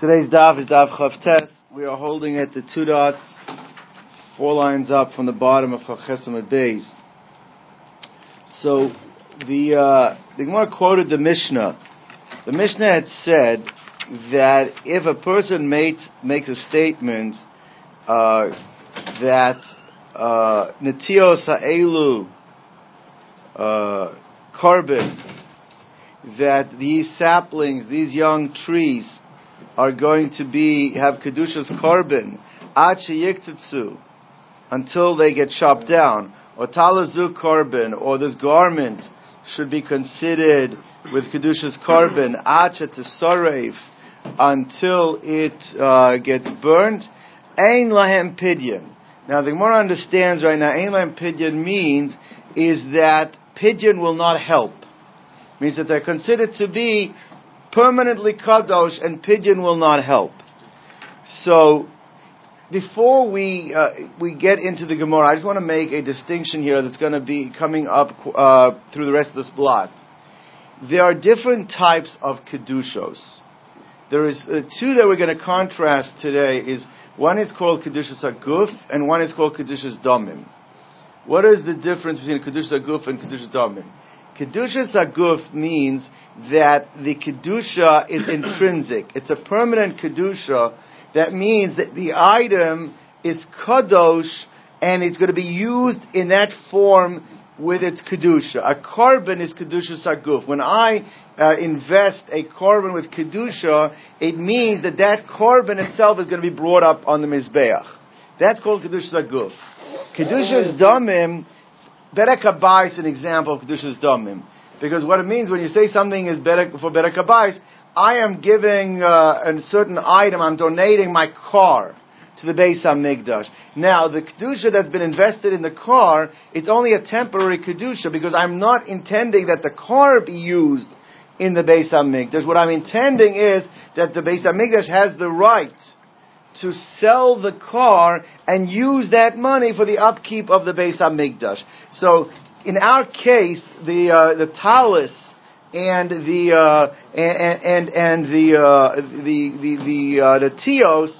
Today's daf is daf chavtes. We are holding at the two dots, four lines up from the bottom of Chachesam Beis. So the uh, the Gemara quoted the Mishnah. The Mishnah had said that if a person made, makes a statement uh, that uh, netios ha'elu uh, korban that these saplings, these young trees are going to be have kedushas korban until they get chopped down, or talazu korban, or this garment should be considered with kedushas korban acha to until it uh, gets burned. Ein lahem pidyon. Now the Gemara understands right now. Ein lahem pidyon means is that pidyon will not help. Means that they're considered to be permanently kadosh, and pidyon will not help. So, before we uh, we get into the Gemara, I just want to make a distinction here that's going to be coming up uh, through the rest of this blot. There are different types of kedushos. There is uh, two that we're going to contrast today. Is one is called kedushas aguf, and one is called kedushas domim. What is the difference between kedushas aguf and kedushas domim? Kedusha Saguf means that the Kedusha is intrinsic. It's a permanent Kedusha. That means that the item is Kadosh and it's going to be used in that form with its Kedusha. A korban is Kedusha Saguf. When I uh, invest a korban with Kedusha, it means that that korban itself is going to be brought up on the Mizbeach. That's called Kedusha Saguf. Kedusha's Damim Berek is an example of Kedushas Damim. Because what it means when you say something is berek, for Berek I am giving uh, a certain item, I'm donating my car to the Beis HaMikdash. Now, the Kedusha that's been invested in the car, it's only a temporary Kedusha because I'm not intending that the car be used in the Beis HaMikdash. What I'm intending is that the Beis HaMikdash has the right to sell the car and use that money for the upkeep of the Beis Hamikdash. So, in our case, the uh, the talus and the uh, and and and the uh, the the the, uh, the tios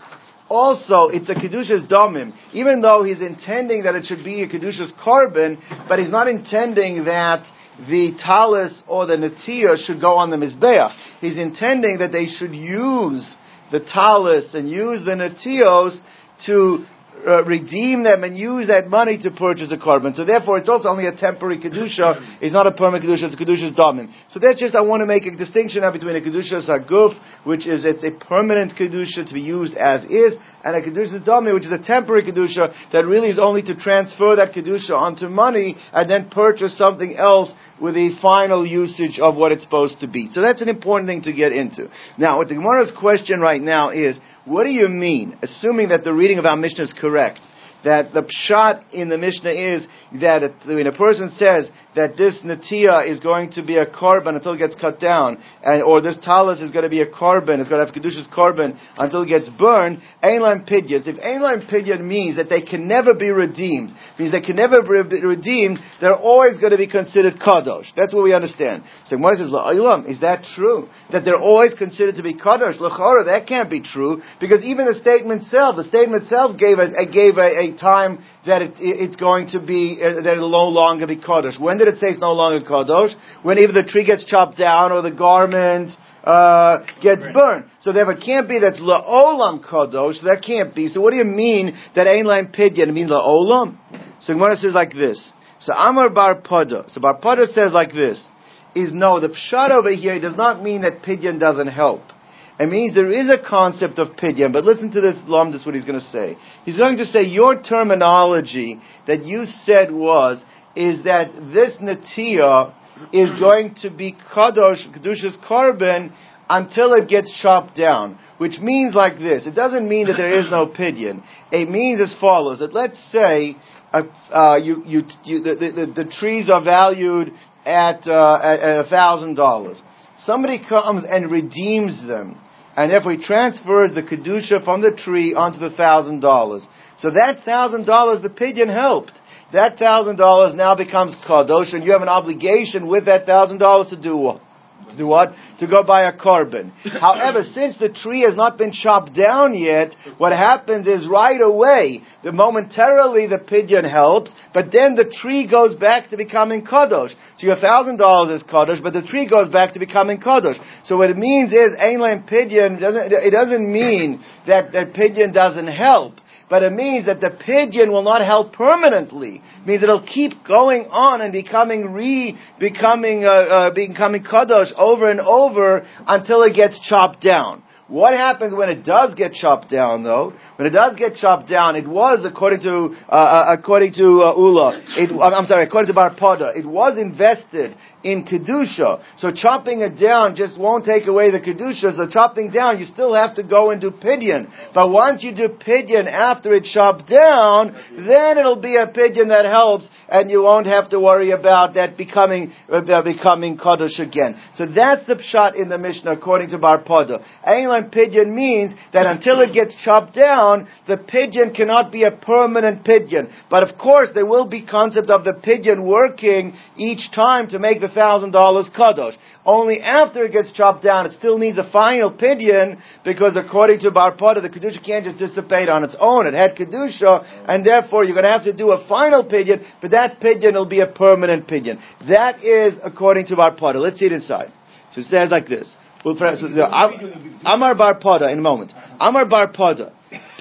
also it's a kedushas domim. Even though he's intending that it should be a kedushas korban, but he's not intending that the talis or the natia should go on the mizbeach. He's intending that they should use the talis and use the natios to uh, redeem them and use that money to purchase a korban. So therefore, it's also only a temporary kedusha. It's not a permanent kedusha. It's a kedusha's damim. So that's just I want to make a distinction now between a kedusha's aguf, which is it's a permanent kedusha to be used as is, and a kedusha's damim, which is a temporary kedusha that really is only to transfer that kedusha onto money and then purchase something else with the final usage of what it's supposed to be. So that's an important thing to get into. Now, what the Gemara's question right now is, what do you mean, assuming that the reading of our Mishnah is correct, that the pshat in the Mishnah is that when a person says that this natia is going to be a korban until it gets cut down, and or this talus is going to be a korban, it's going to have kedushas korban until it gets burned. Einlein pidyans. If einlein pidyon means that they can never be redeemed, means they can never be redeemed, they're always going to be considered kadosh. That's what we understand. So Gemara says, is that true? That they're always considered to be kadosh? L'chara, that can't be true because even the statement itself, the statement itself gave a, gave a, a time that it, it's going to be uh, that it'll no longer be kadosh. When did it say it's no longer kadosh? When either the tree gets chopped down or the garment uh, gets right. burned. So therefore, it can't be that's la'olam kadosh. That can't be. So what do you mean that ain't like pidyon? It means la'olam. So Gemara says like this. So Amar Bar Pada. So Bar Pada says like this. Is no, the pshat over here does not mean that pidyon doesn't help. It means there is a concept of pidyon, but listen to this is what he's going to say. He's going to say your terminology that you said was is that this natia is going to be kadosh, kedusha's korban, until it gets chopped down. Which means like this. It doesn't mean that there is no pidyon. It means as follows, that let's say, uh, uh, you, you, you, the, the, the, trees are valued at, uh, at a thousand dollars. Somebody comes and redeems them. And therefore he transfers the kedusha from the tree onto the thousand dollars. So that thousand dollars the pidyon helped that thousand dollars now becomes kadosh, and you have an obligation with that thousand dollars to do what? To do what? To go buy a korban. However, since the tree has not been chopped down yet, what happens is right away, the momentarily the pidyon helps, but then the tree goes back to becoming kadosh. So your thousand dollars is kadosh, but the tree goes back to becoming kadosh. So what it means is, Ein pidyon, doesn't, it doesn't mean that, that pidyon doesn't help but it means that the pidyon will not help permanently. It means it'll keep going on and becoming re, becoming, uh, uh, becoming kadosh over and over until it gets chopped down. What happens when it does get chopped down, though? When it does get chopped down, it was according to uh, uh according to uh, Ula. It, I'm sorry, according to Bar Pada, it was invested in kedusha. So chopping it down just won't take away the kedusha. So chopping down, you still have to go and do pidyon. But once you do pidyon after it's chopped down, then it'll be a pidyon that helps, and you won't have to worry about that becoming uh, becoming kaddish again. So that's the shot in the Mishnah according to Bar Eilan pidyon means that until it gets chopped down, the pidyon cannot be a permanent pidyon. But of course, there will be concept of the pidyon working each time to make the thousand dollars kadosh. Only after it gets chopped down, it still needs a final pidyon because according to Bar Pada, the kedusha can't just dissipate on its own. It had kedusha, and therefore you're going to have to do a final pidyon. But that pidyon will be a permanent pidyon. That is according to Bar Pada. Let's see it inside. So it says like this. Well, Amar Bar Pada in a moment. Amar Bar Pada.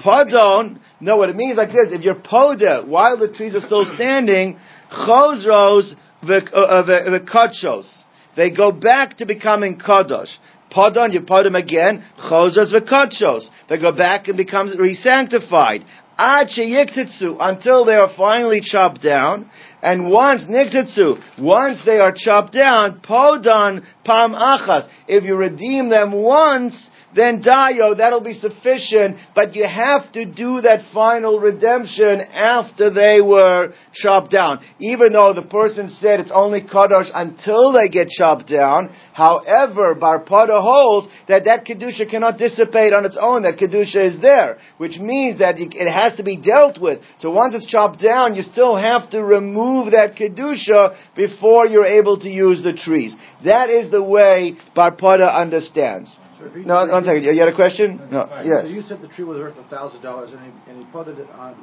Padon, no, what it means like this. If you're poda while the trees are still standing, chosros v'kachos. Uh, they go back to becoming kadosh. Padon, you put them again, chosros v'kachos. They go back and become re-sanctified. Ad until they are finally chopped down. And once niktitsu, once they are chopped down, podon pam achas. If you redeem them once, then dayo, that'll be sufficient, but you have to do that final redemption after they were chopped down. Even though the person said it's only kadosh until they get chopped down, however, Bar Pada holds that that kedusha cannot dissipate on its own, that kedusha is there, which means that it has to be dealt with. So once it's chopped down, you still have to remove that kedusha before you're able to use the trees. That is the way Bar Pada understands no, one second. You had a question? No. Right. Yes. So you said the tree was worth a thousand dollars, and he and he put it on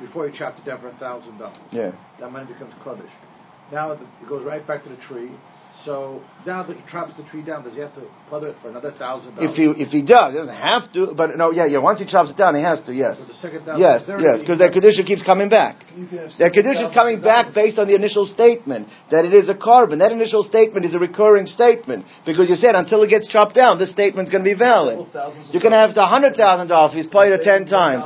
before he chopped it down for a thousand dollars. Yeah. That money becomes kaddish. Now it goes right back to the tree. So now that he chops the tree down, does he have to put it for another thousand If he if he does, he doesn't have to. But no, yeah, yeah. Once he chops it down, he has to. Yes. So the second thousand. Yes, yes, because that kedusha keeps coming back. That kedusha is coming back based on the initial statement that it is a korban. That initial statement is a recurring statement because you said until it gets chopped down, this statement is going to be valid. You can have the hundred thousand dollars if he's played it ten times.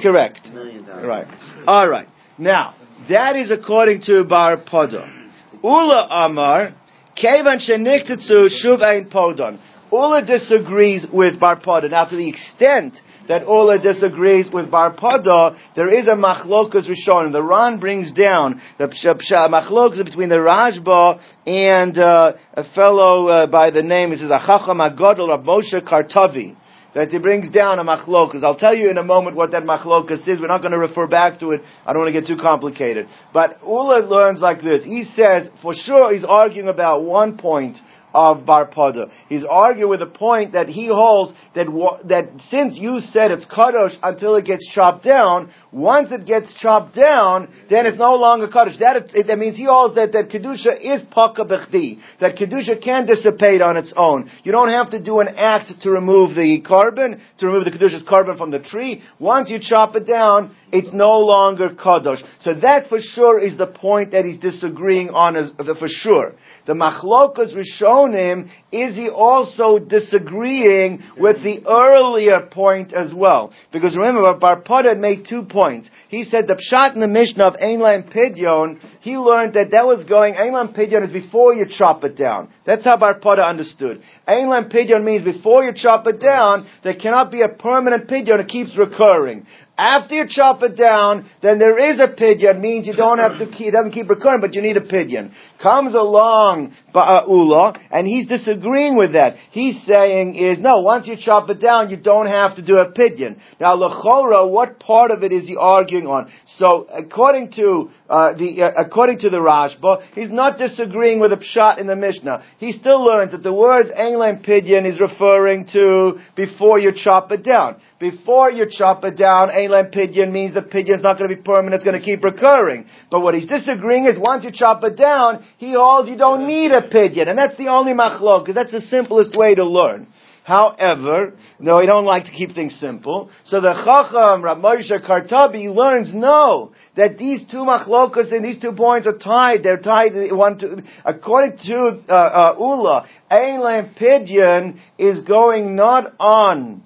Correct. Right. All right. Now that is according to Bar Pada. Ula Amar Kevan sheniktetsu shuv ein podon. Ula disagrees with Bar Pada. Now, to the extent that Ula disagrees with Bar Pada, there is a machlokas rishon. The Ran brings down the machlokas between the Rashba and uh, a fellow uh, by the name, he says, Achacham Agadol Rav Moshe Kartavi that he brings down a machlokas. I'll tell you in a moment what that machlokas is. We're not going to refer back to it. I don't want to get too complicated. But Ula learns like this. He says, for sure, he's arguing about one point of Bar Pada. He's arguing with the point that he holds that that since you said it's kadosh until it gets chopped down, once it gets chopped down, then it's no longer kadosh. That, it, that means he holds that, that kedusha is paka bechdi. That kedusha can dissipate on its own. You don't have to do an act to remove the korban to remove the kedusha's korban from the tree. Once you chop it down, it's no longer kadosh. So that for sure is the point that he's disagreeing on as, for sure. The machlokas rishonim is he also disagreeing with the earlier point as well? Because remember, Bar Pada made two points. He said the pshat in the Mishnah of Einlam Pidyon, he learned that that was going, Einlam Pidyon is before you chop it down. That's how Bar Pada understood. Einlam Pidyon means before you chop it down, there cannot be a permanent Pidyon, it keeps recurring. After you chop it down, then there is a pidyon, means you don't have to keep, it doesn't keep recurring, but you need a pidyon. Comes along Ba'ula, and he's disagreeing with that. He's saying is, no, once you chop it down, you don't have to do a pidyon. Now, Lechora, what part of it is he arguing on? So, according to, uh, the, uh, according to the Rashba, he's not disagreeing with the pshat in the Mishnah. He still learns that the words Einlam Pidyon is referring to before you chop it down. Before you chop it down, Einlam Pidyon means the Pidyon is not going to be permanent, it's going to keep recurring. But what he's disagreeing is once you chop it down, he holds you don't need a Pidyon. And that's the only machlok, because that's the simplest way to learn. However, no, we don't like to keep things simple. So the Chacham, Rav Moshe Kartabi, learns no that these two machlokas and these two points are tied. They're tied one to according to uh, uh, Ula. Ein Pidyon is going not on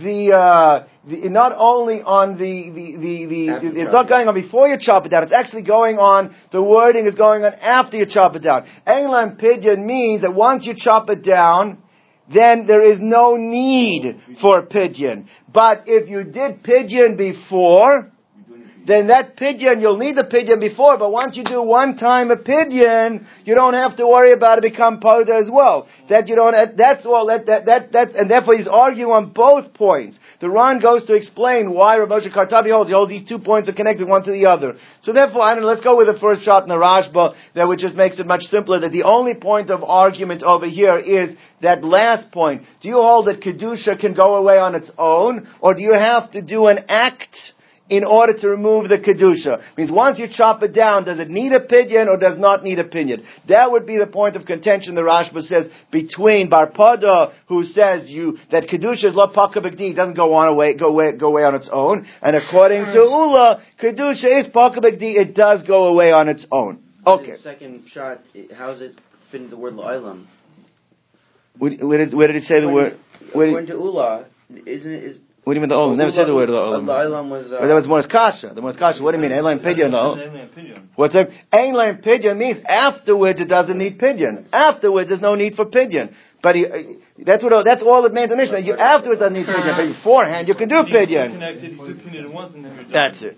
the, uh, the, not only on the, the, the, the it's not going on before you chop it down, it's actually going on, the wording is going on after you chop it down. Einlam Pidyon means that once you chop it down, then there is no need for pidyon. But if you did pidyon before, then that pidyon, you'll need the pidyon before, but once you do one time a pidyon, you don't have to worry about it become poda as well. That you don't, that's all, that, that, that, that, and therefore he's arguing on both points. The Ran goes to explain why Rav Moshe Kartabi holds, he holds these two points are connected one to the other. So therefore, I don't know, let's go with the first shot in the Rashba, that which just makes it much simpler, that the only point of argument over here is that last point. Do you hold that Kedusha can go away on its own, or do you have to do an act in order to remove the kedusha. Means once you chop it down, does it need a pidyon or does not need a pidyon? That would be the point of contention. The Rashba says between Barpada, who says you that kedusha is lo pakabigdi, doesn't go on away, go away, go away on its own, and according to Ula, kedusha is pakabigdi, it does go away on its own. Okay. Second shot. How is it fit into the word la'ilam? Where, where, did, where did it say the word? According to Ula, isn't it? Is, what do you mean the olam? Never said the word the olam. The olam was. Uh, but that was Morris Kasha. The Morris Kasha. What do you mean? Ein pidyon? No. What's that? Ein pidyon means afterwards it doesn't need pidyon. Afterwards there's no need for pidyon. But he, that's what that's all it means in Mishnah. You afterwards doesn't need pidyon, but beforehand you can do pidyon. That's it.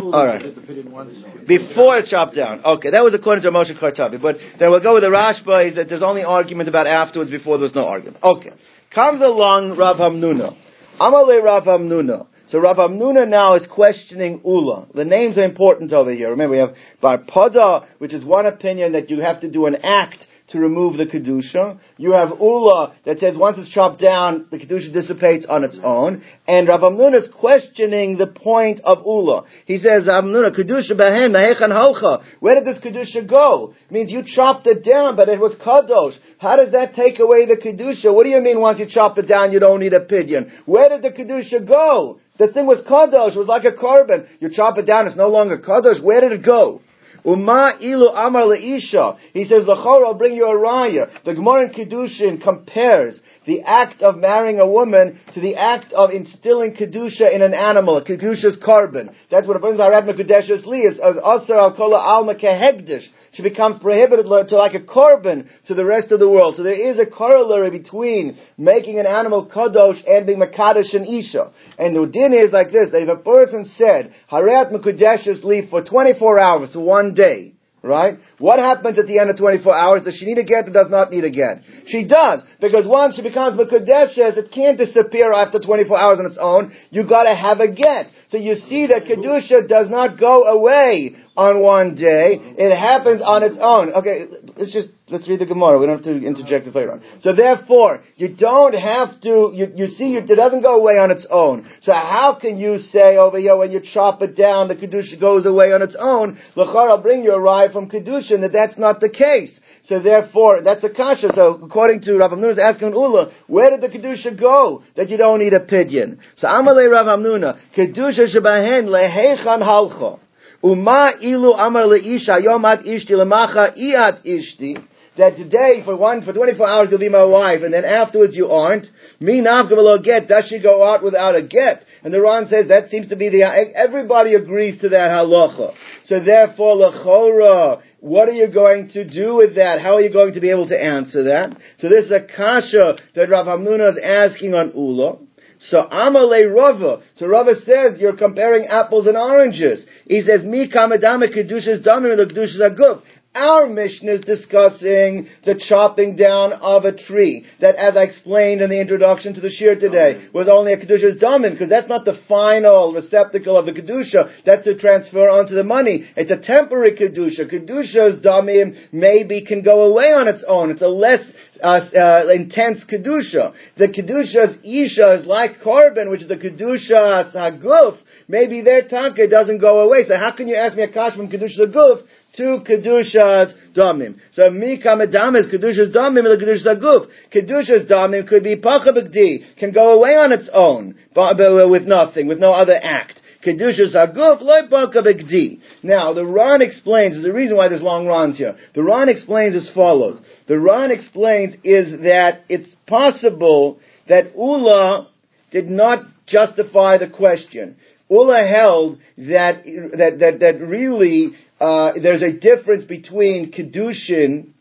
All right. Before it's chopped down. Okay, that was according to Moshe Kartabi. But then we'll go with the Rashba. Is that there's only argument about afterwards. Before there's no argument. Okay. Comes along Rav Hamnuna. Amale Rav Amnuna. So Rav Amnuna now is questioning Ula. The names are important over here. Remember, we have Bar Pada, which is one opinion that you have to do an act to remove the kedusha. You have ula that says once it's chopped down, the kedusha dissipates on its own. And Rav Amnuna is questioning the point of ula. He says, Amnuna kedusha behen nahechan halcha. Where did this kedusha go? It means you chopped it down, but it was kadosh. How does that take away the kedusha? What do you mean once you chop it down, you don't need a pidyon? Where did the kedusha go? The thing was kadosh. It was like a korban. You chop it down, it's no longer kadosh. Where did it go? Uma ilu amar leisha. He says, L'chor, I'll bring you a raya. The Gemara in Kedushin compares the act of marrying a woman to the act of instilling Kedusha in an animal, Kedusha's korban. That's what it brings our Adma Kedesh's Li, as Asar al Kola Alma Kehegdish she becomes prohibited to like a korban to the rest of the world. So there is a corollary between making an animal kadosh and being makadosh and isha. And the din is like this, that if a person said, Harat Mekudesh's leaf for 24 hours, one day, Right? What happens at the end of 24 hours? Does she need a get or does not need a get? She does. Because once she becomes Mekudeshes, it can't disappear after 24 hours on its own. You gotta have a get. So you see that Kedusha does not go away on one day. It happens on its own. Okay, let's just, let's read the Gemara. We don't have to interject it later on. So therefore, you don't have to, you, you see, it doesn't go away on its own. So how can you say over here when you chop it down, the Kedusha goes away on its own? L'char, I'll bring you a ride from Kedusha, and that that's not the case. So therefore, that's a kasha. So according to Rav Hamnuna, asking Ula, where did the kedusha go that you don't need a pidyon? So Amalei Rav Hamnuna, kedusha shebahen lehechan halcha. Uma ilu amar leisha yomat ishti lemacha iat ishti. That today, for one, for 24 hours you'll be my wife, and then afterwards you aren't. Me nafka get. Does she go out without a get? And the Ran says that seems to be the, everybody agrees to that halacha. So therefore, lechora, what are you going to do with that? How are you going to be able to answer that? So this is a kasha that Rav Hamnuna is asking on Ula. So Amale Rava. So Rava says you're comparing apples and oranges. He says, Mi kamadama kedushas damim the kedushas aguf. Our mission is discussing the chopping down of a tree that, as I explained in the introduction to the shir today, was only a Kedusha's Damin, because that's not the final receptacle of the Kedusha. That's to transfer onto the money. It's a temporary Kedusha. Kedusha's Damim maybe can go away on its own. It's a less uh, uh, intense kedusha. The kedusha's isha is like korban, which is the kedusha's haguf. Maybe their tanka doesn't go away. So how can you ask me a kash from kedusha's haguf to kedusha's damim? So mi kamadam is kedusha's damim and the kedusha's haguf. Kedusha's damim could be pachabigdi, can go away on its own, with nothing, with no other act. Kedushas Haguf Begdi. Now, the Ran explains, a reason why there's long Rans here. The Ran explains as follows. The Ran explains is that it's possible that Ula did not justify the question. Ula held that, that, that, that really, uh, there's a difference between Kedushin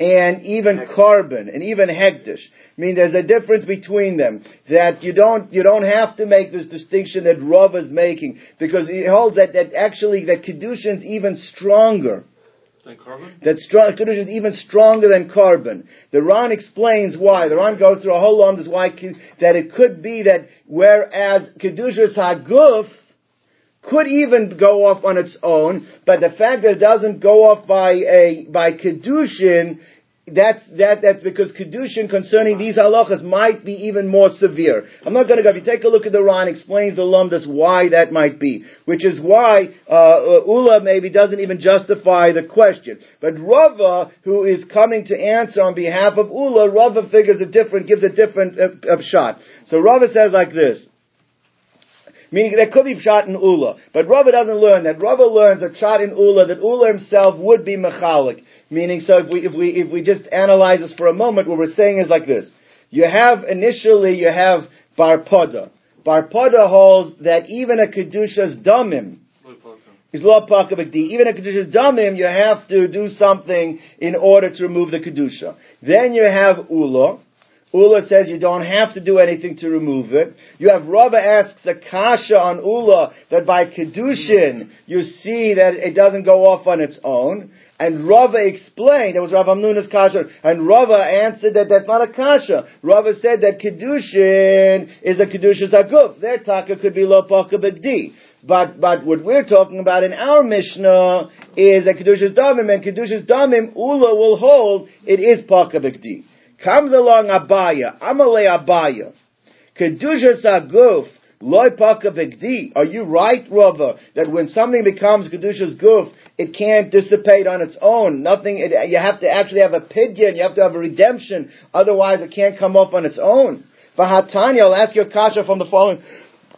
and even korban and even hektish. I mean, there's a difference between them that you don't you don't have to make this distinction that Rav is making because he holds that that actually that kedushin is even stronger. Than korban? That strong, kedushin is even stronger than korban. The Ran explains why. The Ran goes through a whole long this why that it could be that whereas kedushin haguf could even go off on its own, but the fact that it doesn't go off by a by kedushin that's that that's because kedushin concerning these halachas might be even more severe. I'm not going to go. If you take a look at the Ran, explains the lumdas why that might be, which is why uh, uh, Ula maybe doesn't even justify the question. But Rava, who is coming to answer on behalf of Ula, Rava figures a different, gives a different uh, uh, shot. So Rava says like this. Meaning there could be pshat in Ula. But Rava doesn't learn that. Rava learns that pshat in Ula, that Ula himself would be mechalik. Meaning, so if we, if we, if we just analyze this for a moment, what we're saying is like this. You have, initially, you have Barpada. Barpada holds that even a Kedusha's Damim, is law pakabakdi. Even a kedusha's damim, you have to do something in order to remove the kedusha. Then you have ula, Ula says you don't have to do anything to remove it. You have Rava asks a kasha on Ula that by Kedushin you see that it doesn't go off on its own. And Rava explained, that was Rav Amnuna's kasha, and Rava answered that that's not a kasha. Rava said that Kedushin is a Kedushin Zaguf. Their taka could be lo b'gdi. But, but what we're talking about in our Mishnah is a Kedushas Damim, and Kedushas Damim, Ula will hold, it is Pakabikdi. Comes along Abaya, Amale Abaya. Kedusha Saguf, Loy Paka Bigdi. Are you right, Rava, that when something becomes Kedusha's Guf, it can't dissipate on its own? Nothing, it, you have to actually have a pidyon, you have to have a redemption, otherwise it can't come off on its own. Vahatanya, I'll ask you a kasha from the following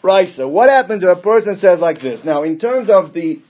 Raisa. What happens if a person says like this? Now, in terms of the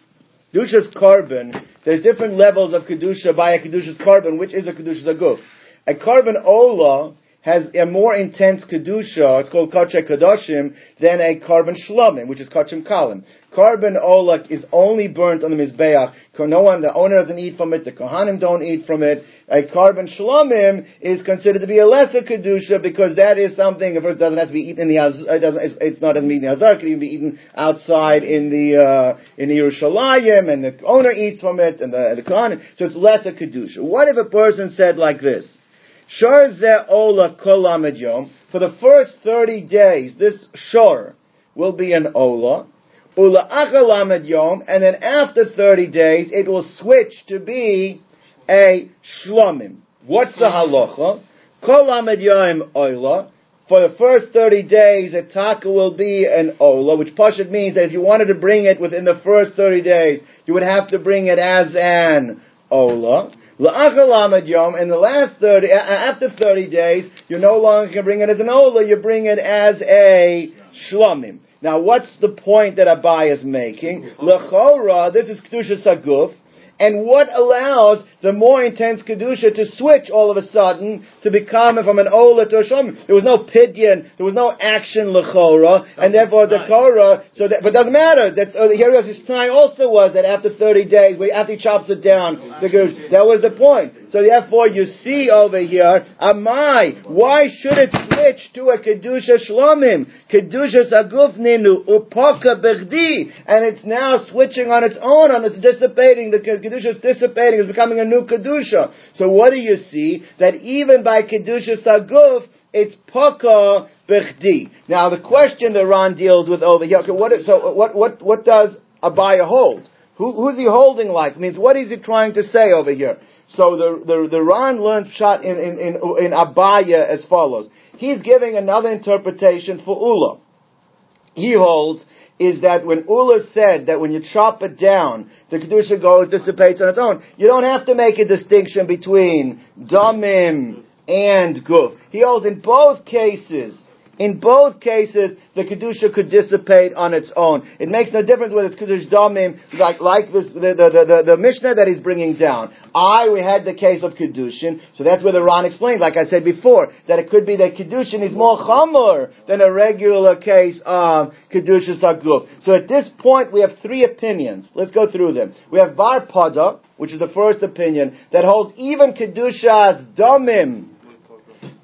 Kedusha's korban, there's different levels of Kedusha by a Kedusha's korban, which is a Kedusha's Aguf. A korban ola has a more intense kedusha, it's called kache kadoshim, than a korban shlamim, which is kachim kalim. Korban ola is only burnt on the mizbeach. No one, the owner doesn't eat from it, the kohanim don't eat from it. A carbon shlamim is considered to be a lesser kedusha because that is something, first, it doesn't have to be eaten in the, it doesn't, it's, it's not doesn't mean the azar, it can even be eaten outside in the, uh, in the Yerushalayim, and the owner eats from it, and the, the kohanim, so it's lesser kedusha. What if a person said like this? Shor ola kol yom. For the first 30 days, this shor will be an ola. Ula yom. And then after 30 days, it will switch to be a shlomim. What's the halacha? Kol yom ola. For the first 30 days, a taka will be an ola, which pashut means that if you wanted to bring it within the first 30 days, you would have to bring it as an ola. In the last 30, after 30 days, you no longer can bring it as an ola, you bring it as a shlomim. Now, what's the point that Abai is making? Mm-hmm. Lechora, this is Kedusha Saguf, and what allows the more intense kedusha to switch all of a sudden to become from an ola to a shom? There was no pidyon, there was no action lechora, and therefore the korah. So, that, but it doesn't matter. That's uh, here his time also was that after thirty days, after he chops it down, the, that was the point. So therefore, you see over here, Amai, why should it switch to a Kedusha Shlomim? Kedusha Sagufninu, Upoka Bechdi, and it's now switching on its own, and it's dissipating, the Kedusha is dissipating, it's becoming a new Kedusha. So what do you see? That even by Kedusha Saguf, it's Poka Bechdi. Now the question that Ron deals with over here, okay, what, so what, what, what does Abaya hold? Who, who's he holding like? Means what is he trying to say over here? So the the, the Ran learns shot in, in, in, in Abaya as follows. He's giving another interpretation for Ula. He holds is that when Ula said that when you chop it down, the Kedusha goes, dissipates on its own, you don't have to make a distinction between Damim and Guf. He holds in both cases, in both cases, the kedusha could dissipate on its own. It makes no difference whether it's kedusha damim, like like this the, the, the, the, mishnah that he's bringing down. I we had the case of kedushin, so that's where the Ran explains, like I said before, that it could be that kedushin is more chamor than a regular case of kedusha saguf. So at this point, we have three opinions. Let's go through them. We have bar pada, which is the first opinion that holds even kedusha's damim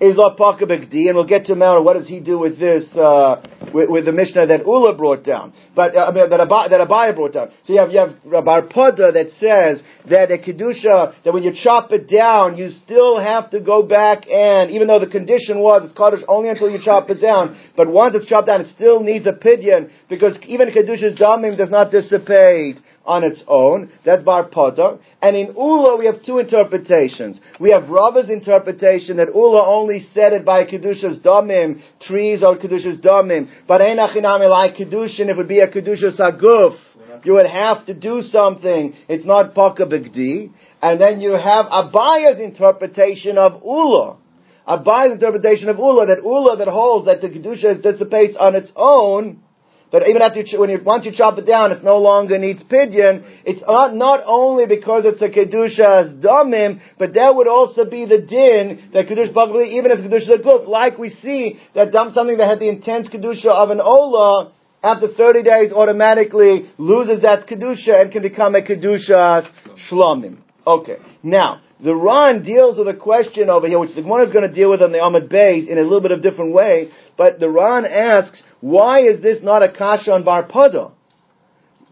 is Lapaka Begdi, and we'll get to Mara. What does he do with this, uh, with, with, the Mishnah that Ula brought down, but uh, that, Abaya, that Abaya brought down. So you have, you have Bar Pada that says that a Kedusha, that when you chop it down, you still have to go back and, even though the condition was it's Kaddish only until you chop it down, but once it's chopped down, it still needs a pidyon, because even Kedusha's damim does not dissipate on its own. That's Bar Pada. And in Ula, we have two interpretations. We have Rava's interpretation that Ula only said it by Kedusha's Damim, trees or Kedusha's Damim. But Einachinami like Kedushin, if it would be a Kedusha's Aguf, you would have to do something. It's not Paka Bigdi. And then you have Abaya's interpretation of Ula. Abaya's interpretation of Ula, that Ula that holds that the Kedusha dissipates on its own, but even after you, when you, once you chop it down, it's no longer needs pidyon. It's not, not only because it's a kedusha's damim, but that would also be the din that kedusha bagli, even as kedusha guf, like we see that dam something that had the intense kedusha of an ola, after 30 days automatically loses that kedusha and can become a kedusha's shlomim. Okay. Now, the Ran deals with a question over here, which the Gemara is going to deal with on the amud beis in a little bit of different way. But the Ran asks, why is this not a kasha on Bar Pada?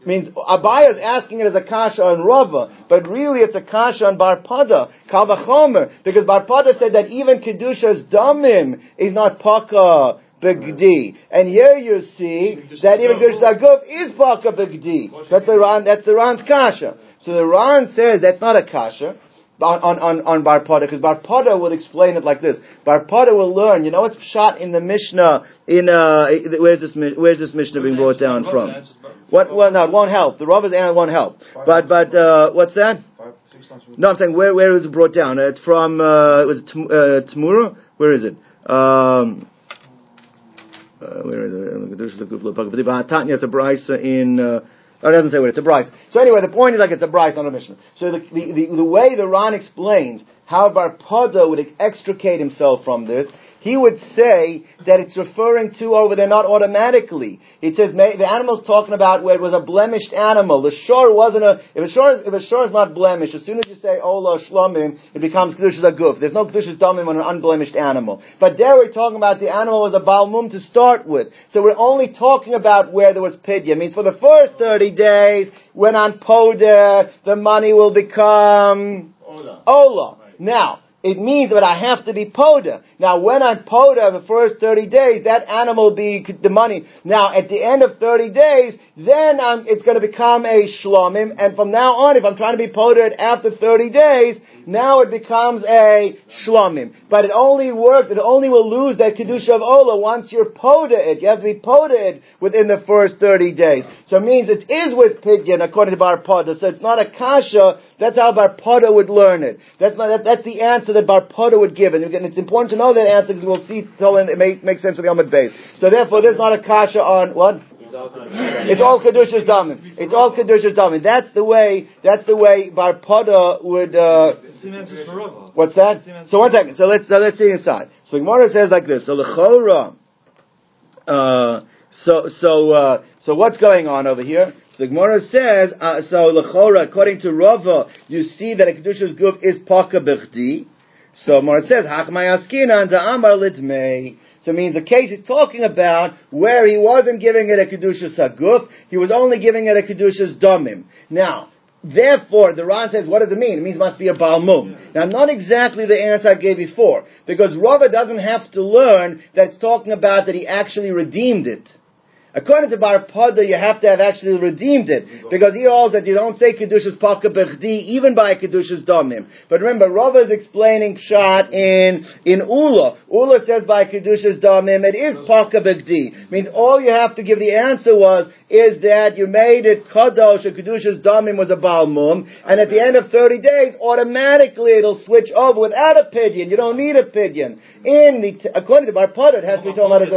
Means Abaya is asking it as a kasha on Rava, but really it's a kasha on Bar Pada, Kavachomer, because Bar Pada said that even Kedusha's Damim is not Paka Begdi. And here you see that even Kedusha's Aguf is Paka Begdi. That's the Ran, that's the Ran's kasha. So the Ran says that's not a kasha on, on, on Bar Pada, because Bar Pada will explain it like this. Bar Pada will learn, you know it's shot in the Mishnah, in, uh, where's this, where's this Mishnah being brought down from? What, well, no, it won't help. The Rava's answer won't help. But, but, uh, what's that? No, I'm saying, where, where is it brought down? It's from, uh, was it uh, Tmura? Where is it? Um, uh, where is it? It's a brisa in, uh, Oh, it doesn't say what it's a bryce. So anyway, the point is like it's a bryce, not a Mishnah. So the, the, the, the way the Ran explains how Bar Pada would extricate himself from this he would say that it's referring to over there not automatically. It says the animal's talking about where it was a blemished animal. The shore wasn't a if a shore if a shore is not blemished, as soon as you say oh, ola shlomim, it becomes kedushas aguf. There's no kedushas damim on an unblemished animal. But there we're talking about the animal was a balmum to start with. So we're only talking about where there was pidya. It means for the first thirty days, when on poder, the money will become ola. ola. Right. Now it means that I have to be poda. Now, when I'm poda the first 30 days, that animal will be the money. Now, at the end of 30 days, then I'm, it's going to become a shlomim, and from now on, if I'm trying to be poda after 30 days, now it becomes a shlomim. But it only works, it only will lose that kedusha of ola once you're poda it. You have to be poda it within the first 30 days. So it means it is with pidyon according to Bar Pada. So it's not a kasha, that's how Bar Pada would learn it. That's, not, that, that's the answer that Bar Pada would give. And it's important to know that answer because we'll see, it may make sense for the amud beis. So therefore, there's not a kasha on, what? It's all kedusha's damim. It's all kedusha's damim. That's the way. That's the way Bar Pada would. Uh, what's that? So one second. So let's so let's see inside. So Gemara says like this. So lechora. Uh, so so uh, so what's going on over here? So the Gemara says, uh, so lechora, according to Rava, you see that a kedusha's guf is paka bechdi. So Gemara says, hachmay askina and amar litmei. So it means the case is talking about where he wasn't giving it a kedushas haguf, he was only giving it a kedushas domim. Now, Therefore, the Ran says, what does it mean? It means it must be a Balmum. Now, not exactly the answer I gave before, because Rava doesn't have to learn that it's talking about that he actually redeemed it. According to Bar Pada, you have to have actually redeemed it because he holds that you don't say kedushas paka bechdi even by kedushas domim. But remember, Rava is explaining pshat in in Ula. Ula says by kedushas domim it is paka bechdi. Means all you have to give the answer was is that you made it kadosh or kedushas domim was a balmum, and at the end of thirty days, automatically it'll switch over without a pidyon. You don't need a pidyon. In the according to Bar Pada, it has to be told about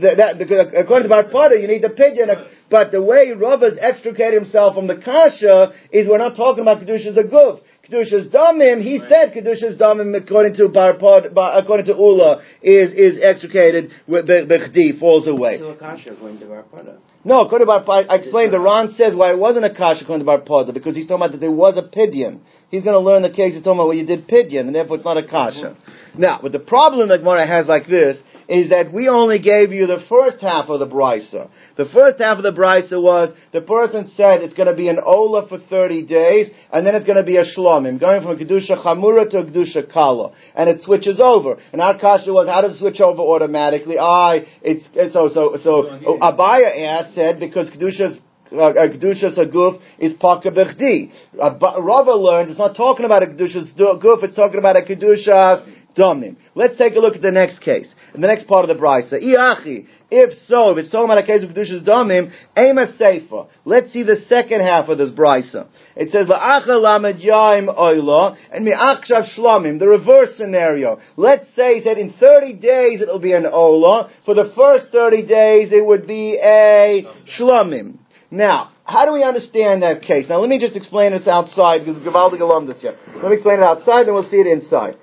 that, that because according to Bar Pada you need the pidyon. But the way Rava's extricated himself from the kasha is we're not talking about kedushas aguf. Kedushas damim, he said kedushas damim according to Barpod, according to Ula is is extricated with bechdi falls away. Kasha according to Barpada. No, according to Barpada, I explained the Ran says why it wasn't a kasha according to Barpada because he's talking about that there was a pidyon. He's going to learn the case. He's talking about well, you did pidyon, and therefore it's not a kasha. Mm-hmm. Now, but the problem that Gemara has like this is that we only gave you the first half of the brisa. The first half of the brisa was the person said it's going to be an ola for 30 days, and then it's going to be a shlomim, going from a kedusha chamura to a kedusha kala, and it switches over. And our kasha was, how does it switch over automatically? I, it's, it's so so so. Abaya asked said because kedusha's uh, Kedushas Aguf is Paka Bechdi. Rava learned it's not talking about a Kedushas Guf, it's talking about a Kedushas Domim. Let's take a look at the next case. In the next part of the Brisa. Iachi. If so, if it's talking about a case of Kedushas Domim, Ema Seifa. Let's see the second half of this Brisa. It says, La'acha lamed yaim oila, and mi'achshav shlomim, the reverse scenario. Let's say that in 30 days it'll be an ola. For the first 30 days it would be a shlomim. Now, how do we understand that case? Now, let me just explain this outside because Gavaldi alum this here. Let me explain it outside, then we'll see it inside.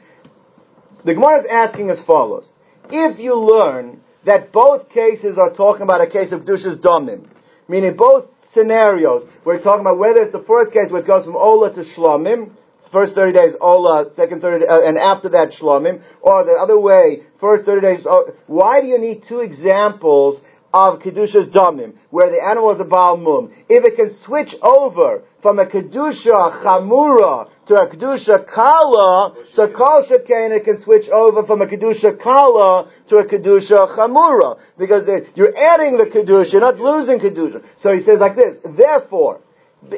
The Gemara is asking as follows: If you learn that both cases are talking about a case of dushas domim, meaning both scenarios, we're talking about whether it's the first case where it goes from ola to shlomim, first 30 days ola, second 30 uh, and after that shlomim, or the other way, first 30 days. Uh, why do you need two examples of Kedusha's Damim, where the animal is a Baal Mum, if it can switch over from a Kedusha Chamura to a Kedusha Kala, so Kal Shekain it can switch over from a Kedusha Kala to a Kedusha Chamura. Because you're adding the Kedusha, you're not losing Kedusha. So he says like this, therefore,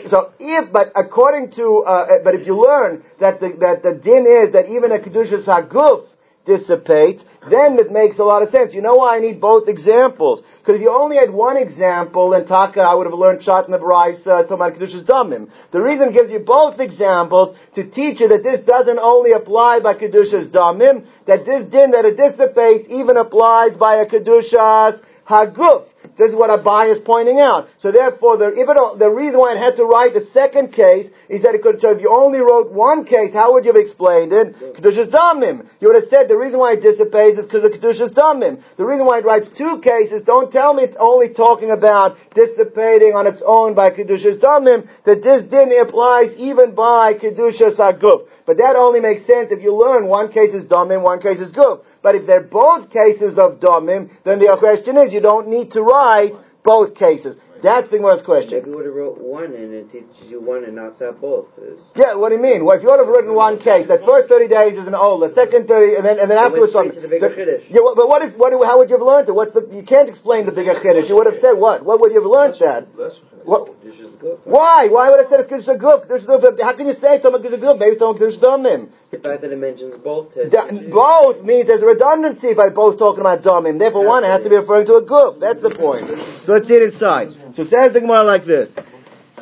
so if, but according to, uh, but if you learn that the, that the din is that even a Kedusha Saguf, dissipates, then it makes a lot of sense. You know why I need both examples? Because if you only had one example, in Taka I would have learned Shat in the Bryce, uh, Tomar Kedushas. The reason it gives you both examples to teach you that this doesn't only apply by Kedushas Damim, that this din that it dissipates even applies by a Kedushas Haguf. This is what Abai is pointing out. So therefore, the, if it, the reason why it had to write the second case is that it could, so if you only wrote one case, how would you have explained it? Kedushas Damim. You would have said the reason why it dissipates is because of Kedushas Damim. The reason why it writes two cases, don't tell me it's only talking about dissipating on its own by Kedushas Damim, that this din applies even by Kedushas Aguf. But that only makes sense if you learn one case is Damim, one case is Guf. But if they're both cases of Damim, then the question is you don't need to write both cases. That's the Gemara's question. Maybe would have wrote one and it teaches you one and knocks out both. Yeah, what do you mean? Well, if you would have written one case, that first 30 days is an old, the second 30, and then, and then afterwards something. The bigger the, yeah, but what is, what, how would you have learned it? What's the, you can't explain the bigger chiddush. You would have said what? What would you have learned that? What? Why? Why would I say it's Kiddush Guf? How can you say Toma Kiddush Guf? Maybe Toma Kiddush Domim. The fact that it mentions both. both means there's a redundancy by both talking about Domim. Therefore, one has to be referring to a Guf. That's the point. So let's see it inside. So says the Gemara like this.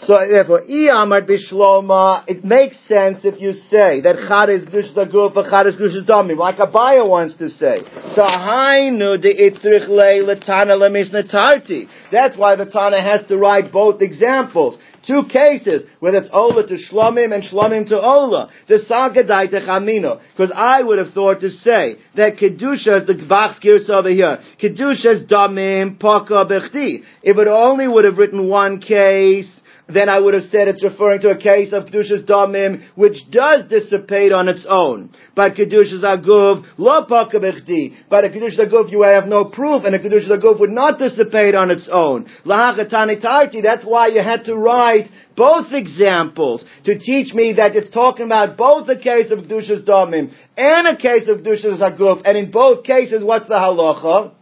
So therefore, Iyamar Bishloma, it makes sense if you say that Chad is Gush Zaguf, Chad is Gush Damim, like Abaya wants to say. So Hainu de Itzrich Le Latana Lemisna Tarti. That's why the Tana has to write both examples. Two cases, whether it's Ola to Shlomim and Shlomim to Ola. The Sagadai to Chamino. Because I would have thought to say that Kedusha is the Bach's Girsa over here. Kedusha is Damim Paka Bechti. If it only would have written one case, then I would have said it's referring to a case of Kedushas Damim, which does dissipate on its own. But Kedushas Aguv, lo pakabechdi. But a Kedushas Aguv, you have no proof, and a Kedushas Aguv would not dissipate on its own. Lahachatani tarti, that's why you had to write both examples to teach me that it's talking about both a case of Kedushas Damim and a case of Kedushas Aguv, and in both cases, what's the halacha?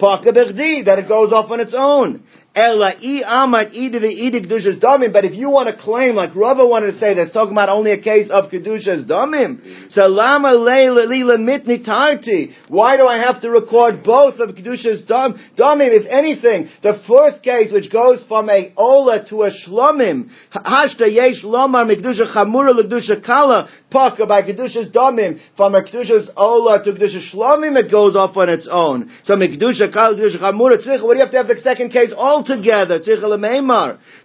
Pakabechdi, that it goes off on its own. Amat kedushas damim. But if you want to claim, like Rava wanted to say, that's talking about only a case of kedushas damim. So lama leila mitni tarti. Why do I have to record both of kedushas dam damim? If anything, the first case which goes from a ola to a shlomim, hashta yesh lomar mikdusha chamura lekdusha kala paka by kedushas damim from a kedushas ola to kedushas shlomim, it goes off on its own. So mikdusha kala kedusha chamura tzricha. What do you have to have the second case all together. So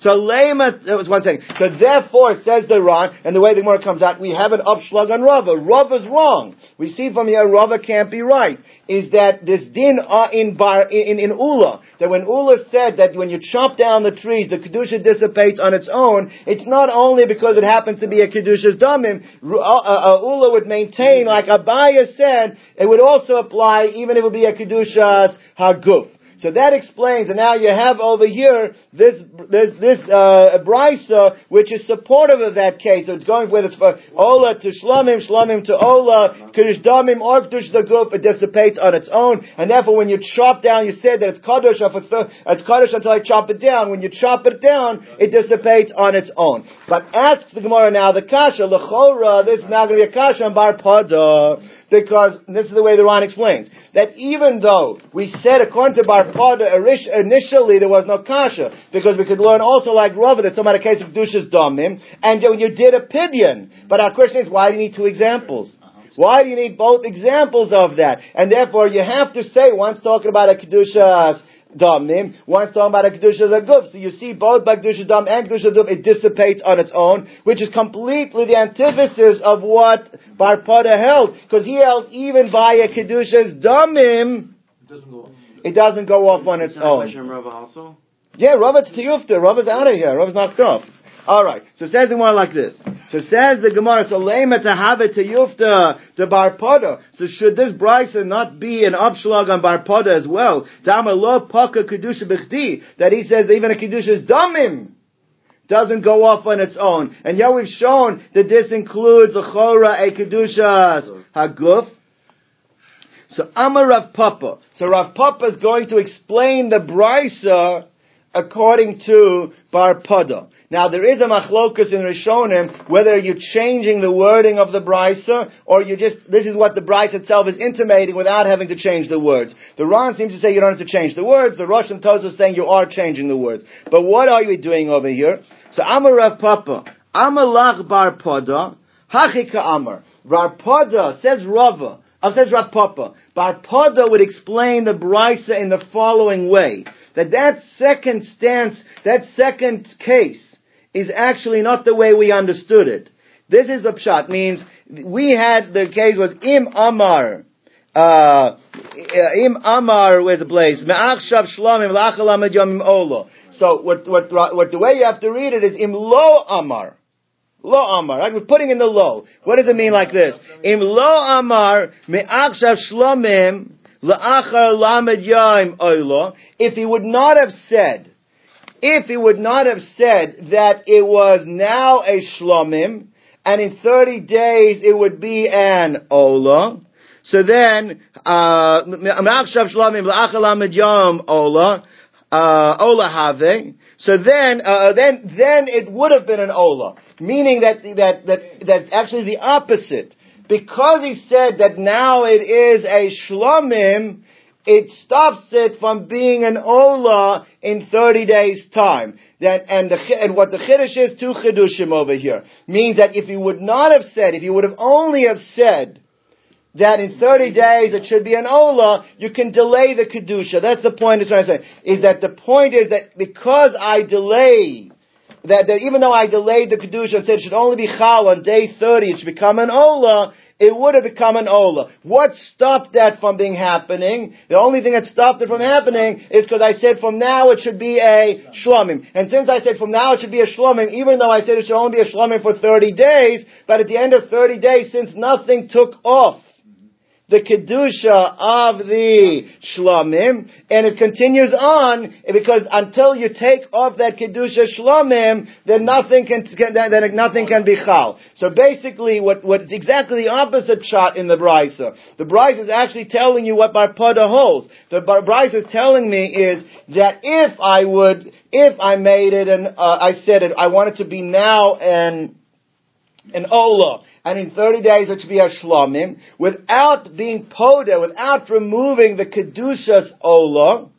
lema, that was one thing. So therefore, says the Ran, and the way the Gemara comes out, we have an upslug on Rava. Rava's wrong. We see from here, Rava can't be right. Is that this din uh, in bar in, in Ula that when Ula said that when you chop down the trees, the kedusha dissipates on its own. It's not only because it happens to be a kedusha's damim. Uh, uh, Ula would maintain, like Abaya said, it would also apply even if it would be a kedusha's haguf. So that explains, and now you have over here this this this uh, brisa which is supportive of that case. So it's going with it's for ola to shlamim, shlamim to ola, kiddush damim or kiddush the guf, it dissipates on its own, and therefore when you chop down, you said that it's kaddish of it's kaddish until I chop it down. When you chop it down, it dissipates on its own. But asks the Gemara now the kasha lechora. This is now going to be a kasha on bar pada because this is the way the Ran explains that even though we said according to bar initially there was no kasha, because we could learn also like Rava that some a case of Dushas Domim, and when you did a pidyon. But our question is, why do you need two examples? Why do you need both examples of that? And therefore you have to say, one's talking about a Kedushas Damim, one's talking about a Kedushas Aguf. So you see both by Kedushas Dam and Kedushas Dum, it dissipates on its own, which is completely the antithesis of what Barpada held, because he held even by a Kedushas Damim, it doesn't go off on its own. also? Yeah, Rava's tiyufta. Rava's out of here. Rava's knocked off. All right. So says the one like this. So says the Gemara. So lema to have it tiyufta to barpada. So should this brisa not be an upshlag on barpada as well? Dama lo paka kedusha b'chdi. That he says even a kedusha is damim doesn't go off on its own. And here we've shown that this includes the chora a kedusha haguf. So Amar Rav Papa. So Rav Papa is going to explain the brisa according to Bar Pada. Now there is a machlokus in Rishonim whether you're changing the wording of the brisa or you just this is what the brisa itself is intimating without having to change the words. The Ran seems to say you don't have to change the words. The Rosh and is saying you are changing the words. But what are you doing over here? So Amar Rav Papa, Amalach Bar Pada, Hachika Amar. Rav Pada says Rava. Uh, says Rav Papa. Bar Pada would explain the brisa in the following way: that that second stance, that second case, is actually not the way we understood it. This is a pshat means we had the case was im amar. Uh, im amar was a place. So what, what, what the way you have to read it is im lo amar. Lo amar. Right? We're putting in the lo. What does it mean like this? Im lo amar me'achshav shlomim la'achar lamed yaim oilo. If he would not have said, if he would not have said that it was now a shlomim, and in 30 days it would be an ola, so then, uh, ola, uh, ola have, so then, uh, then, then it would have been an ola, meaning that that that that's actually the opposite. Because he said that now it is a shlomim, it stops it from being an ola in 30 days time. That, and, the, and what the chiddush is, two chidushim over here, means that if he would not have said, if he would have only have said, that in 30 days it should be an Ola, you can delay the Kedusha. That's the point I'm trying to say. Is that the point is that because I delay, that, that even though I delayed the Kedusha and said it should only be Chal on day 30, it should become an Ola, it would have become an Ola. What stopped that from being happening? The only thing that stopped it from happening is because I said from now it should be a Shlomim. And since I said from now it should be a Shlomim, even though I said it should only be a Shlomim for 30 days, but at the end of 30 days, since nothing took off, the kedusha of the shlomim, and it continues on because until you take off that kedusha shlomim, then nothing can, then nothing can be chal. So basically, what what's exactly the opposite shot in the brisa. The brisa is actually telling you what Barpada holds. The brisa is telling me is that if I would, if I made it and uh, I said it, I want it to be now and an ola and in 30 days it should be a shlomim, without being poda, without removing the kedushas ola,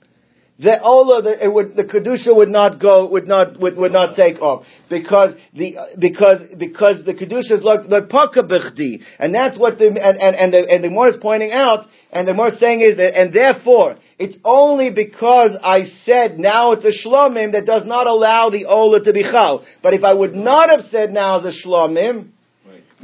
the ola, the, would, the kedusha would not go, would not, would, would not take off because the because because the kedusha is like like pakabechdi, and that's what the and and and the, and the more is pointing out, and the more saying is that, and therefore it's only because I said now it's a shlomim that does not allow the ola to be chal. But if I would not have said now it's a shlomim,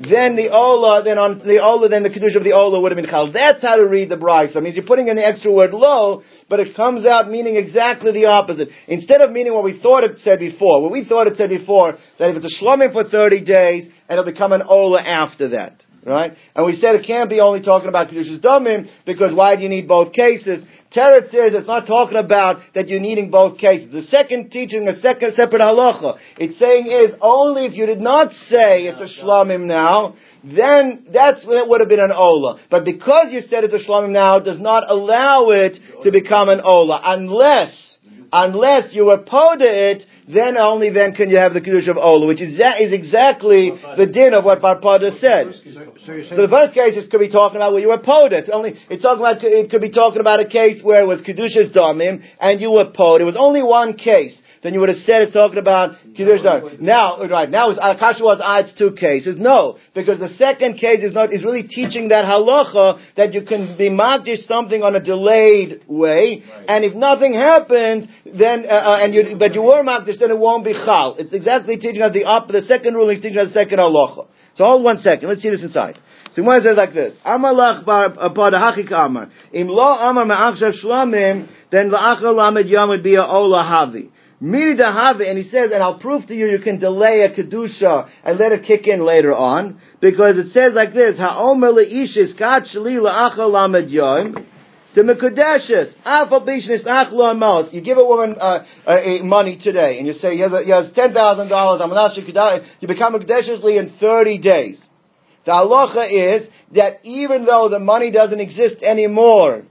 then the Ola, then on the Ola, then the Kiddush of the Ola would have been Chal. That's how to read the brisa. It means you're putting in the extra word low, but it comes out meaning exactly the opposite. Instead of meaning what we thought it said before, what we thought it said before, that if it's a Shlomim for 30 days, it'll become an Ola after that. Right? And we said it can't be only talking about Kedushas Damim, because why do you need both cases? Teretz says it's not talking about that you're needing both cases. The second teaching, a second separate halacha, it's saying is only if you did not say it's a shlamim now, then that's that would have been an ola. But because you said it's a shlamim now, it does not allow it to become an ola unless unless you appoda it, then only then can you have the Kiddush of Ola, which is, that is exactly the din of what Barpada said. So, the first case is could be talking about where you appoda. It's only, it's talking about, it could be talking about a case where it was Kedusha's Damim, and you appoda. It was only one case then you would have said it's talking about Kiddush Now, right, now Akasha was, it's two cases. No, because the second case is not, is really teaching that halacha that you can be magdish something on a delayed way, right. and if nothing happens, then, uh, uh, and you, but you were magdish, then it won't be chal. It's exactly teaching of the up, the second ruling is teaching of the second halacha. So hold one second, let's see this inside. So it says like this, Amalach bar uh, hachik amar, im lo amar ma'achshav shlamim, then la'achal lamed yom would be a ola havi. Mirida have and he says, and I'll prove to you, you can delay a kedusha and let it kick in later on, because it says like this: Ha'omer leishis kat shli la'achal lamed yom. The mekudeshes, afal bishnis achlo amos. You give a woman uh, uh, money today, and you say he has, a, he has ten thousand dollars. You become a in thirty days. The halacha is that even though the money doesn't exist anymore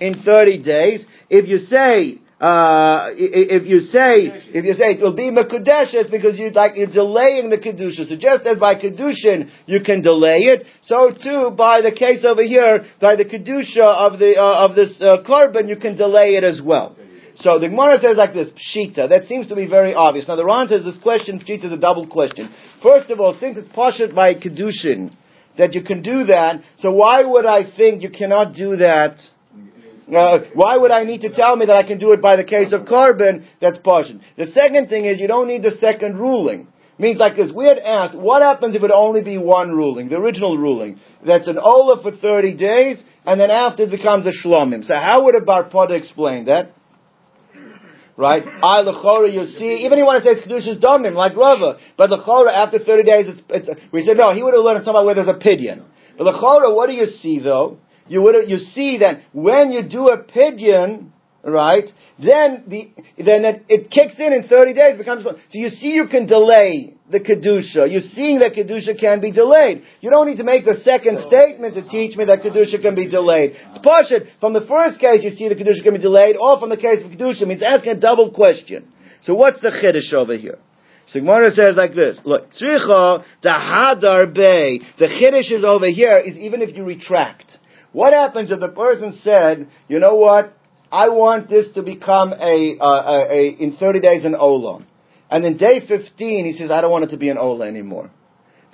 in thirty days, if you say uh, if you say, if you say it will be mekudeshes because you like you're delaying the kedusha. So just as by kedushin you can delay it, so too by the case over here, by the kedusha of the uh, of this uh, korban, you can delay it as well. So the Gemara says like this, Pshita. That seems to be very obvious. Now the Ran says this question, Pshita, is a double question. First of all, since it's poshet by Kedushin, that you can do that, so why would I think you cannot do that uh, why would I need to tell me that I can do it by the case of korban That's partial. The second thing is you don't need the second ruling. Means like this, we had asked, what happens if it only be one ruling, the original ruling? That's an Ola for 30 days, and then after it becomes a Shlomim. So how would a Barpada explain that? Right? I lechora, you see, even if you want to say it's Kedushas Domim, like Rava, but lechora, after 30 days, it's, it's, we said, no, he would have learned something where there's a pidyon. But lechora, what do you see though? You would you see that when you do a pidyon, right, then the then it, it, kicks in in thirty days becomes so you see you can delay the kedusha. You're seeing that kedusha can be delayed. You don't need to make the second oh. statement to teach me that kedusha can be delayed. It's pashut from the first case you see the kedusha can be delayed, or from the case of kedusha means asking a double question. So what's the chiddush over here? So Gemara says like this: Look, tzricha the hadar bay. The chiddush is over here is even if you retract. What happens if the person said, you know what, I want this to become a, a, a, a in 30 days an Ola. And then day 15, he says, I don't want it to be an Ola anymore.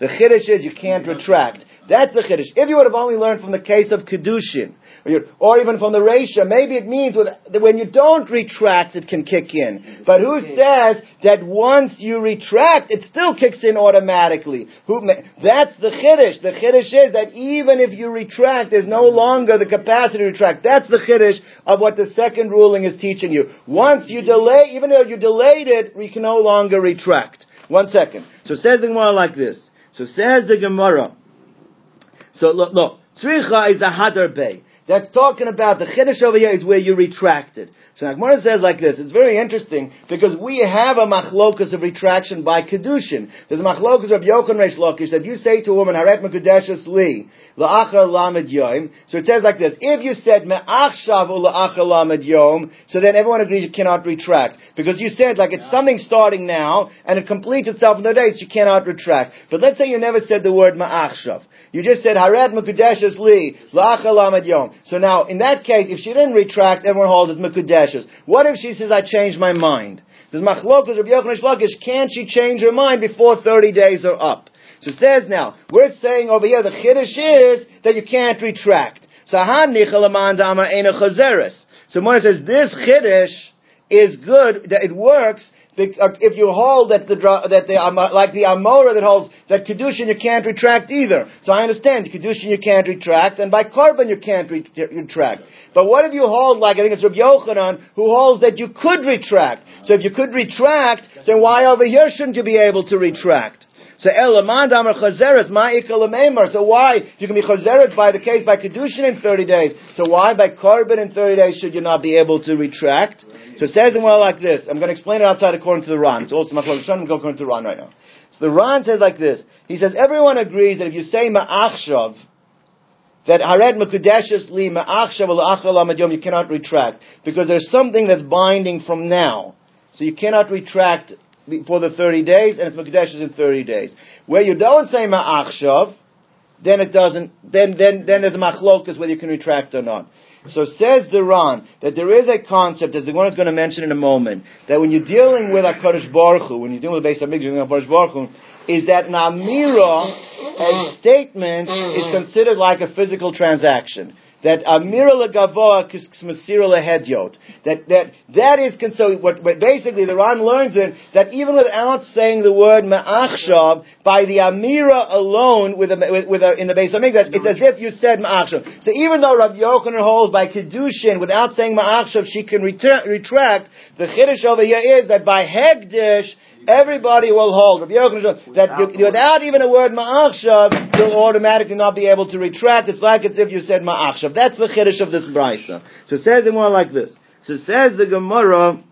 The chiddush is you can't retract. That's the chiddush. If you would have only learned from the case of kedushin, or or even from the ratio, maybe it means with, that when you don't retract, it can kick in. But who says that once you retract, it still kicks in automatically? Who? That's the chiddush. The chiddush is that even if you retract, there's no longer the capacity to retract. That's the chiddush of what the second ruling is teaching you. Once you delay, even though you delayed it, we can no longer retract. One second. So says the Gemara like this. So says the Gemara. So look, look. Tzricha is the Hadar Bay. That's talking about the Chiddush over here is where you retracted. So Gemara says like this. It's very interesting because we have a machlokus of retraction by Kedushin. There's a machlokus of Yochanan Reish Lakish that you say to a woman, Haret Mekudeshes Li, La'achar Lamed Yom. So it says like this. If you said Me'achshav La'achar Lamed Yom, so then everyone agrees you cannot retract. Because you said like it's something starting now and it completes itself in the days, you cannot retract. But let's say you never said the word Ma'achshav. You just said Haret Mekudeshes Li, La'achar Lamed Yom. So now, in that case, if she didn't retract, everyone holds it's Mekudeshes. What if she says, I changed my mind? There's Machlokas, Rabbi Yochanan Shlakish, can't she change her mind before 30 days are up? So it says now, we're saying over here, the Chiddush is that you can't retract. So Hanicha Laman Damar Eina Chazeres. So Mona says, this Chiddush is good, that it works, uh, if you hold that the, that the, like the Amora that holds that Kedushin you can't retract either. So I understand, Kedushin you can't retract, and by Korban you can't re- retract. But what if you hold, like I think it's Rabbi Yochanan, who holds that you could retract? So if you could retract, then why over here shouldn't you be able to retract? So Elaman Damar Chazeres, Ma'ikal Amemar. So why, if you can be Chazeres by the case by Kedushin in 30 days, so why by Korban in 30 days should you not be able to retract? So it says in well like this. I'm going to explain it outside according to the Ran. It's also Machlok Shon, I'm going according to the Ran right now. So the Ran says like this. He says, everyone agrees that if you say Ma'achshav, that Hared Mekudeshes Li Ma'achshav Yom, you cannot retract. Because there's something that's binding from now. So you cannot retract for the 30 days, and it's Mekudeshes in 30 days. Where you don't say Ma'achshav, then it doesn't, then, then, then there's a machlokas whether you can retract or not. So says the Ran that there is a concept, as the one is going to mention in a moment, that when you're dealing with HaKadosh Baruch Hu, when you're dealing with Beis HaMikdash, you're dealing with HaKadosh Baruch Hu, is that an amira, a statement, is considered like a physical transaction. That amira legavoa kismasira lehedyot. That that that is considered. What, what basically the Ran learns it that even without saying the word ma'achshav, by the amira alone, with a, with, with a, in the base of Mikdash, it's as if you said ma'achshav. So even though Rabbi Yochanan holds by kedushin without saying ma'achshav, she can retra- retract. The chiddush over here is that by hegdish. Everybody will hold. Rabbi Yochanan that you, without even a word ma'achshav, you'll automatically not be able to retract. It's like as if you said ma'achshav. That's the chiddush of this brisa. So it says it more like this. So it says the Gemara.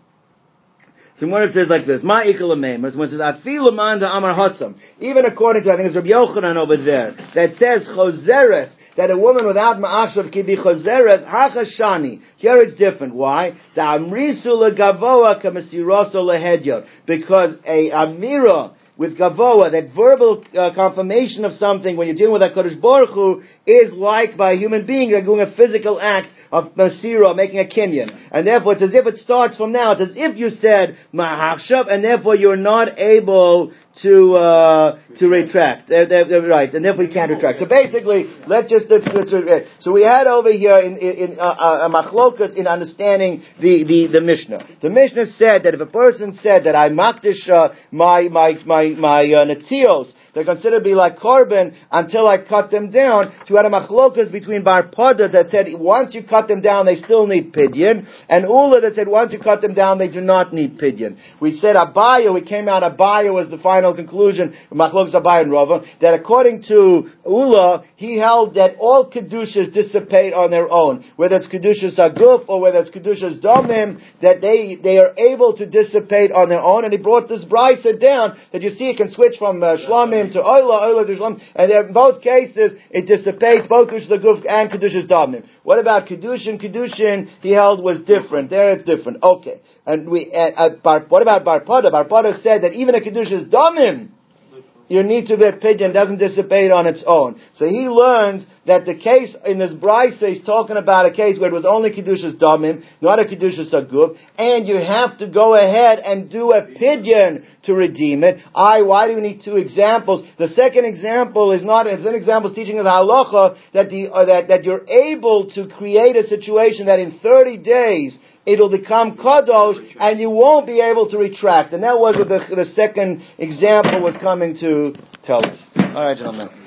So when it says like this, Ma ikal amemers, when it says afilu manda amar hasam, even according to I think it's Rabbi Yochanan over there, that says choseres, that a woman without ma'achshav can be hachashani. Here it's different. Why? The amrisu legavoa kamasiroso lehedyot, because a amira with gavoa, that verbal uh, confirmation of something when you're dealing with HaKadosh Baruch Hu, is like by a human being, like doing a physical act of masira, making a kinyan. And therefore it's as if it starts from now. It's as if you said mahachshav, and therefore you're not able to uh, to retract. Uh, uh, uh, right, and therefore you can't retract. So basically, let's just let's, let's, uh, so we had over here in in, in uh, uh, a machlokas in understanding the, the the Mishnah. The Mishnah said that if a person said that I makdish my my my my uh, netios they're considered to be like carbon until I cut them down. So we had a machlokas between Bar Pada that said once you cut them down, they still need pidyon, and Ula that said once you cut them down, they do not need pidyon. We said Abaya, we came out Abaya was the final conclusion, machlokas Abaya and Rava, that according to Ula, he held that all kedushas dissipate on their own, whether it's kedushas aguf or whether it's kedushas domim, that they they are able to dissipate on their own, and he brought this brisa down that you see it can switch from uh, shlamim to oila, oila to shlam, and in both cases it dissipates both kedushas aguf and kedushas domim. What about kedushin? Kedushin he held was different. There it's different. Okay, and we uh, uh, Bar, what about Barpada? Barpada said that even a kedushas domim you need to be a pidyon doesn't dissipate on its own. So he learns that the case in this brisa is talking about a case where it was only kedushas damim, not a kedushas aguf, and you have to go ahead and do a pidyon to redeem it. I, why do we need two examples? The second example is not, it's an example is teaching us halacha that the, uh, that, that you're able to create a situation that in 30 days it'll become kadosh and you won't be able to retract. And that was what the, the second example was coming to tell us. Alright, gentlemen.